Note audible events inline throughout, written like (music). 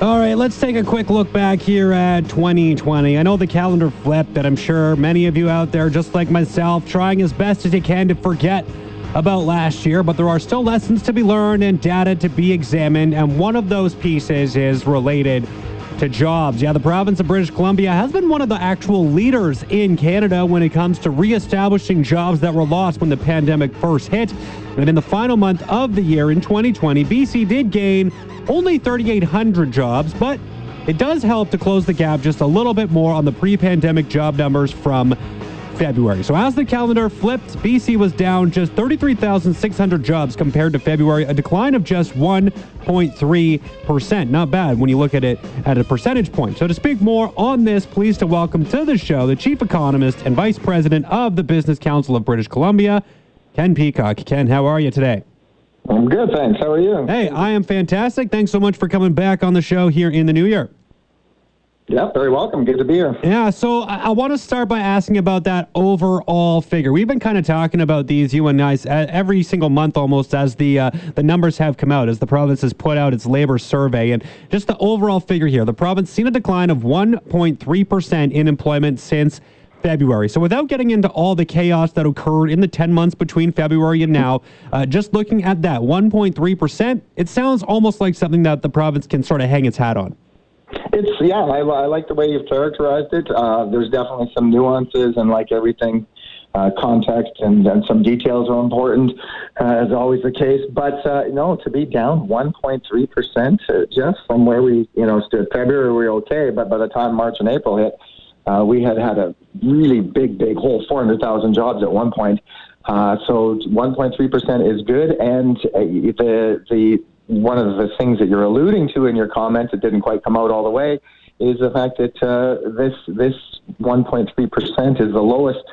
All right, let's take a quick look back here at 2020. I know the calendar flipped, and I'm sure many of you out there, just like myself, trying as best as you can to forget about last year, but there are still lessons to be learned and data to be examined, and one of those pieces is related to jobs. Yeah, the province of British Columbia has been one of the actual leaders in Canada when it comes to reestablishing jobs that were lost when the pandemic first hit. And in the final month of the year in 2020, BC did gain only 3,800 jobs, but it does help to close the gap just a little bit more on the pre pandemic job numbers from February. So as the calendar flipped, BC was down just 33,600 jobs compared to February, a decline of just 1.3%. Not bad when you look at it at a percentage point. So to speak more on this, pleased to welcome to the show the Chief Economist and Vice President of the Business Council of British Columbia, Ken Peacock. Ken, how are you today? I'm good, thanks. How are you? Hey, I am fantastic. Thanks so much for coming back on the show here in the new year. Yeah, very welcome. Good to be here. Yeah, so I, I want to start by asking about that overall figure. We've been kind of talking about these, you and every single month almost as the uh, the numbers have come out, as the province has put out its labor survey. And just the overall figure here, the province seen a decline of 1.3% in employment since February. So without getting into all the chaos that occurred in the 10 months between February and now, uh, just looking at that 1.3%, it sounds almost like something that the province can sort of hang its hat on. It's yeah, I, I like the way you've characterized it. Uh, there's definitely some nuances, and like everything, uh, context and, and some details are important, uh, as always the case. But uh, no, to be down 1.3 percent, uh, just from where we you know stood February, we were okay, but by the time March and April hit, uh, we had had a really big, big hole, 400,000 jobs at one point. Uh, so 1.3 percent is good, and uh, the the one of the things that you're alluding to in your comments, it didn't quite come out all the way, is the fact that uh, this this 1.3 percent is the lowest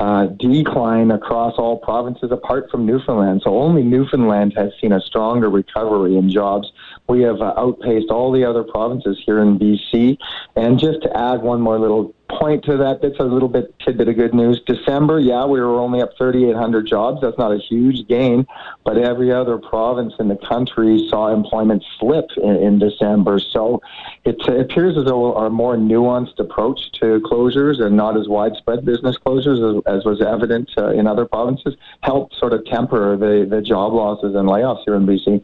uh, decline across all provinces apart from Newfoundland. So only Newfoundland has seen a stronger recovery in jobs. We have uh, outpaced all the other provinces here in BC. And just to add one more little point to that. That's a little bit tidbit of good news. December, yeah, we were only up 3,800 jobs. That's not a huge gain, but every other province in the country saw employment slip in, in December. So it, appears as though our more nuanced approach to closures and not as widespread business closures as, as was evident uh, in other provinces helped sort of temper the, the job losses and layoffs here in BC.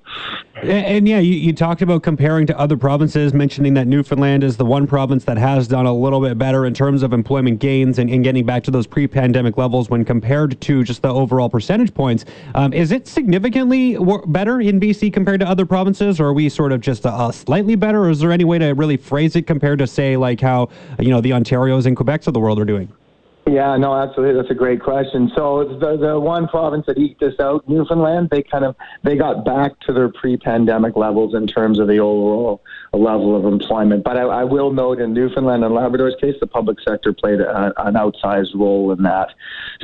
And, and yeah, you, you talked about comparing to other provinces, mentioning that Newfoundland is the one province that has done a little bit better in terms of employment gains and, and getting back to those pre-pandemic levels when compared to just the overall percentage points. Um, is it significantly better in BC compared to other provinces, or are we sort of just a, a slightly better? Or is there any way to really phrase it compared to say like how you know the Ontarios and Quebecs of the world are doing? Yeah, no, absolutely. That's a great question. So the the one province that eked this out, Newfoundland, they kind of they got back to their pre-pandemic levels in terms of the overall level of employment. But I, I will note in Newfoundland and Labrador's case, the public sector played a, an outsized role in that.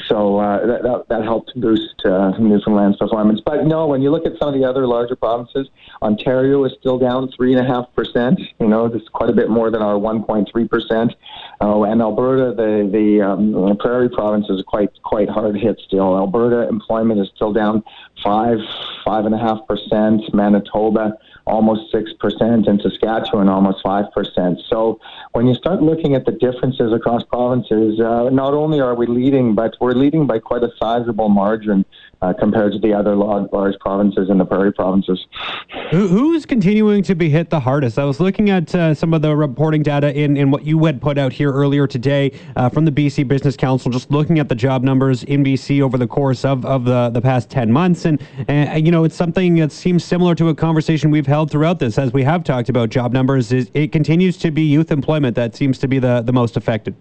So uh, that, that, that helped boost uh, Newfoundland's performance. But no, when you look at some of the other larger provinces, Ontario is still down three and a half percent. You know, this is quite a bit more than our 1.3 percent. Oh, and Alberta, the the um, prairie province is quite quite hard hit still. Alberta employment is still down five five and a half percent. Manitoba almost 6%, and Saskatchewan almost 5%. So when you start looking at the differences across provinces, uh, not only are we leading, but we're leading by quite a sizable margin uh, compared to the other large, provinces in the prairie provinces. Who, who's continuing to be hit the hardest? I was looking at uh, some of the reporting data in, in what you had put out here earlier today uh, from the BC Business Council, just looking at the job numbers in BC over the course of, of the, the past 10 months. And, and, you know, it's something that seems similar to a conversation we've held throughout this, as we have talked about job numbers. Is it continues to be youth employment that seems to be the, the most affected.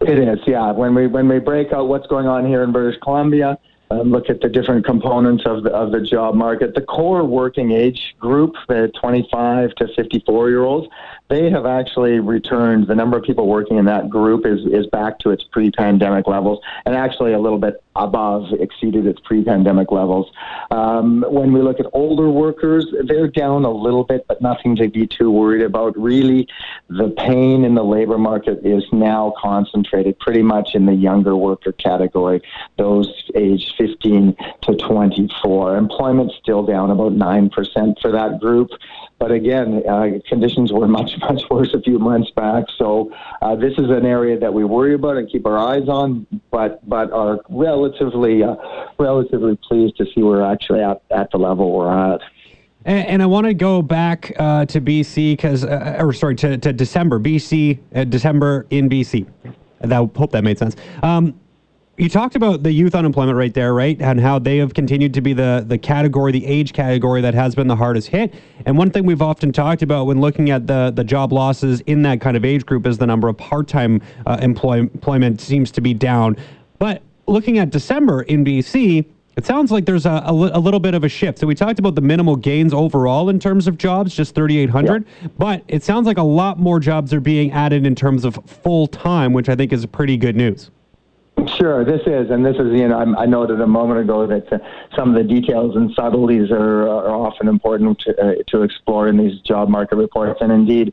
It is, yeah. When we when we break out what's going on here in British Columbia, um, look at the different components of the, of the job market. The core working age group, the 25 to 54 year olds, they have actually returned. The number of people working in that group is, is back to its pre pandemic levels and actually a little bit above, exceeded its pre pandemic levels. Um, when we look at older workers, they're down a little bit, but nothing to be too worried about. Really, the pain in the labor market is now concentrated pretty much in the younger worker category, those aged 15 to 24. Employment's still down about 9% for that group. But again, uh, conditions were much, (laughs) much worse a few months back. So uh, this is an area that we worry about and keep our eyes on, but but are relatively uh, relatively pleased to see we're actually at, at the level we're at. And, and I want to go back uh, to BC because, uh, or sorry, to, to December, BC, uh, December in BC. I hope that made sense. Um, you talked about the youth unemployment rate there, right? And how they have continued to be the the category, the age category that has been the hardest hit. And one thing we've often talked about when looking at the the job losses in that kind of age group is the number of part time uh, employ- employment seems to be down. But looking at December in BC, it sounds like there's a, a, li- a, little bit of a shift. So we talked about the minimal gains overall in terms of jobs, just 3,800, yeah. but it sounds like a lot more jobs are being added in terms of full time, which I think is pretty good news. Sure, this is, and this is, you know, I, I noted a moment ago that uh, some of the details and subtleties are, are often important to, uh, to explore in these job market reports. And indeed,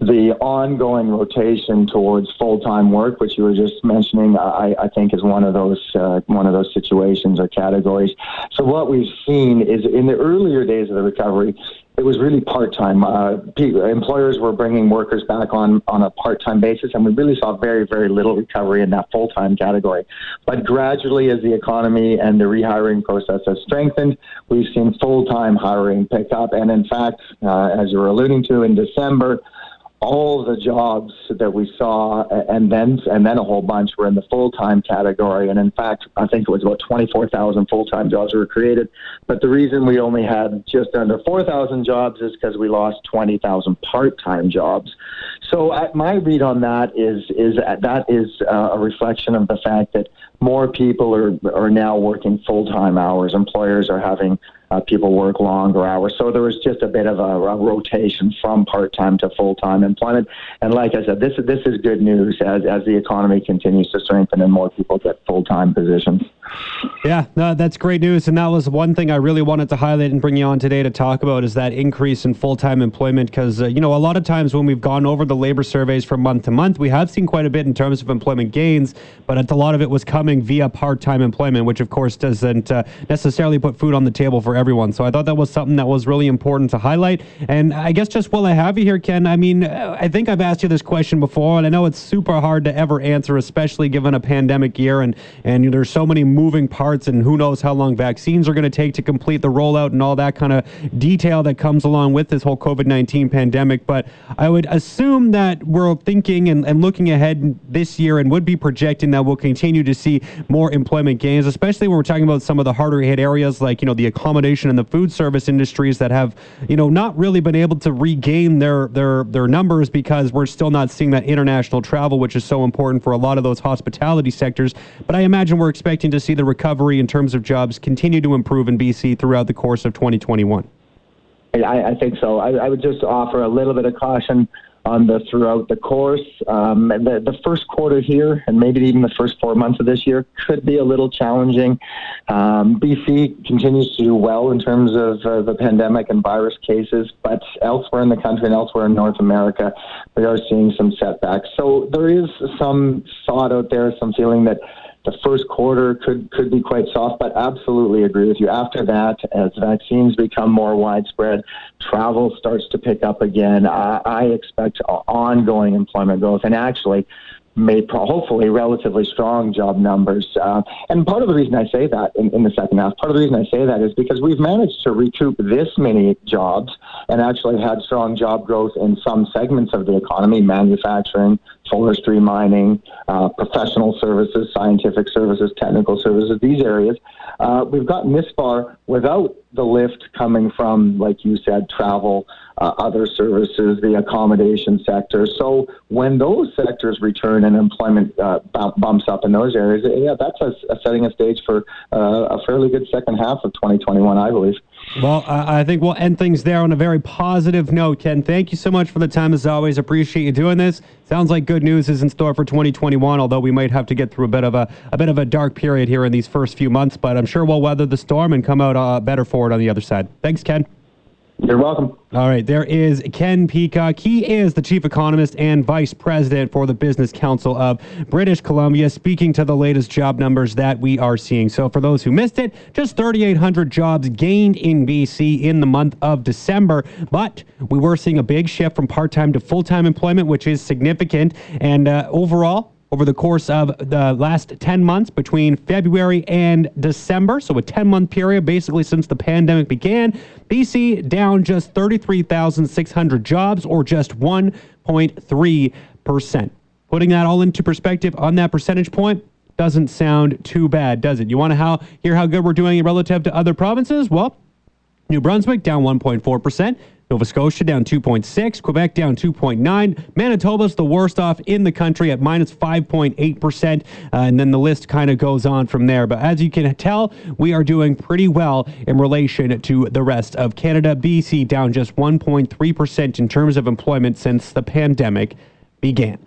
the ongoing rotation towards full-time work, which you were just mentioning, I, I think is one of those uh, one of those situations or categories. So what we've seen is in the earlier days of the recovery, it was really part-time. Uh, employers were bringing workers back on on a part-time basis, and we really saw very very little recovery in that full-time category. But gradually, as the economy and the rehiring process has strengthened, we've seen full-time hiring pick up, and in fact, uh, as you were alluding to, in December all the jobs that we saw, and then and then a whole bunch were in the full time category. And in fact, I think it was about 24,000 full time jobs were created. But the reason we only had just under 4,000 jobs is because we lost 20,000 part time jobs. So my read on that is is that is uh, a reflection of the fact that more people are are now working full time hours. Employers are having uh, people work longer hours. So there was just a bit of a, a rotation from part time to full time employment. And like I said, this this is good news as as the economy continues to strengthen and more people get full time positions. Yeah, no, that's great news. And that was one thing I really wanted to highlight and bring you on today to talk about is that increase in full time employment. Because, uh, you know, a lot of times when we've gone over the labor surveys from month to month, we have seen quite a bit in terms of employment gains, but a lot of it was coming via part time employment, which of course doesn't uh, necessarily put food on the table for everyone. So I thought that was something that was really important to highlight. And I guess just while I have you here, Ken, I mean, I think I've asked you this question before, and I know it's super hard to ever answer, especially given a pandemic year and, and there's so many moving parts and who knows how long vaccines are going to take to complete the rollout and all that kind of detail that comes along with this whole COVID 19 pandemic. But I would assume that we're thinking and, and looking ahead this year and would be projecting that we'll continue to see more employment gains, especially when we're talking about some of the harder hit areas like, you know, the accommodation and the food service industries that have, you know, not really been able to regain their, their, their numbers because we're still not seeing that international travel, which is so important for a lot of those hospitality sectors. But I imagine we're expecting to see the recovery in terms of jobs continue to improve in BC throughout the course of 2021? I, I think so. I, I, would just offer a little bit of caution on the throughout the course. Um, the, the first quarter here, and maybe even the first four months of this year, could be a little challenging. Um, BC continues to do well in terms of uh, the pandemic and virus cases, but elsewhere in the country and elsewhere in North America, we are seeing some setbacks. So there is some thought out there, some feeling that the first quarter could could be quite soft, but absolutely agree with you. After that, as vaccines become more widespread, travel starts to pick up again. I, I expect ongoing employment growth, and actually, made hopefully relatively strong job numbers. Uh, and part of the reason I say that in, in, the second half, part of the reason I say that is because we've managed to recoup this many jobs and actually had strong job growth in some segments of the economy, manufacturing, forestry, mining, uh, professional services, scientific services, technical services, these areas. Uh, we've gotten this far without the lift coming from, like you said, travel, uh, other services, the accommodation sector. So when those sectors return and employment uh, bumps up in those areas, yeah, that's a, a setting a stage for uh, a fairly good second half of 2021, I believe. Well, I think we'll end things there on a very positive note. Ken, thank you so much for the time as always. Appreciate you doing this. Sounds like good news is in store for 2021, although we might have to get through a bit of a, a bit of a dark period here in these first few months. But I'm sure we'll weather the storm and come out uh, better for it on the other side. Thanks, Ken. You're welcome. All right, there is Ken Peacock. He is the chief economist and vice president for the Business Council of British Columbia, speaking to the latest job numbers that we are seeing. So, for those who missed it, just 3,800 jobs gained in BC in the month of December. But we were seeing a big shift from part time to full time employment, which is significant. And uh, overall, over the course of the last 10 months between February and December. So, a 10 month period basically since the pandemic began. BC down just 33,600 jobs or just 1.3%. Putting that all into perspective on that percentage point doesn't sound too bad, does it? You want to how, hear how good we're doing relative to other provinces? Well, New Brunswick down 1.4%. Nova Scotia down 2.6, Quebec down 2.9, Manitoba's the worst off in the country at minus 5.8%, uh, and then the list kind of goes on from there. But as you can tell, we are doing pretty well in relation to the rest of Canada. BC down just 1.3% in terms of employment since the pandemic began.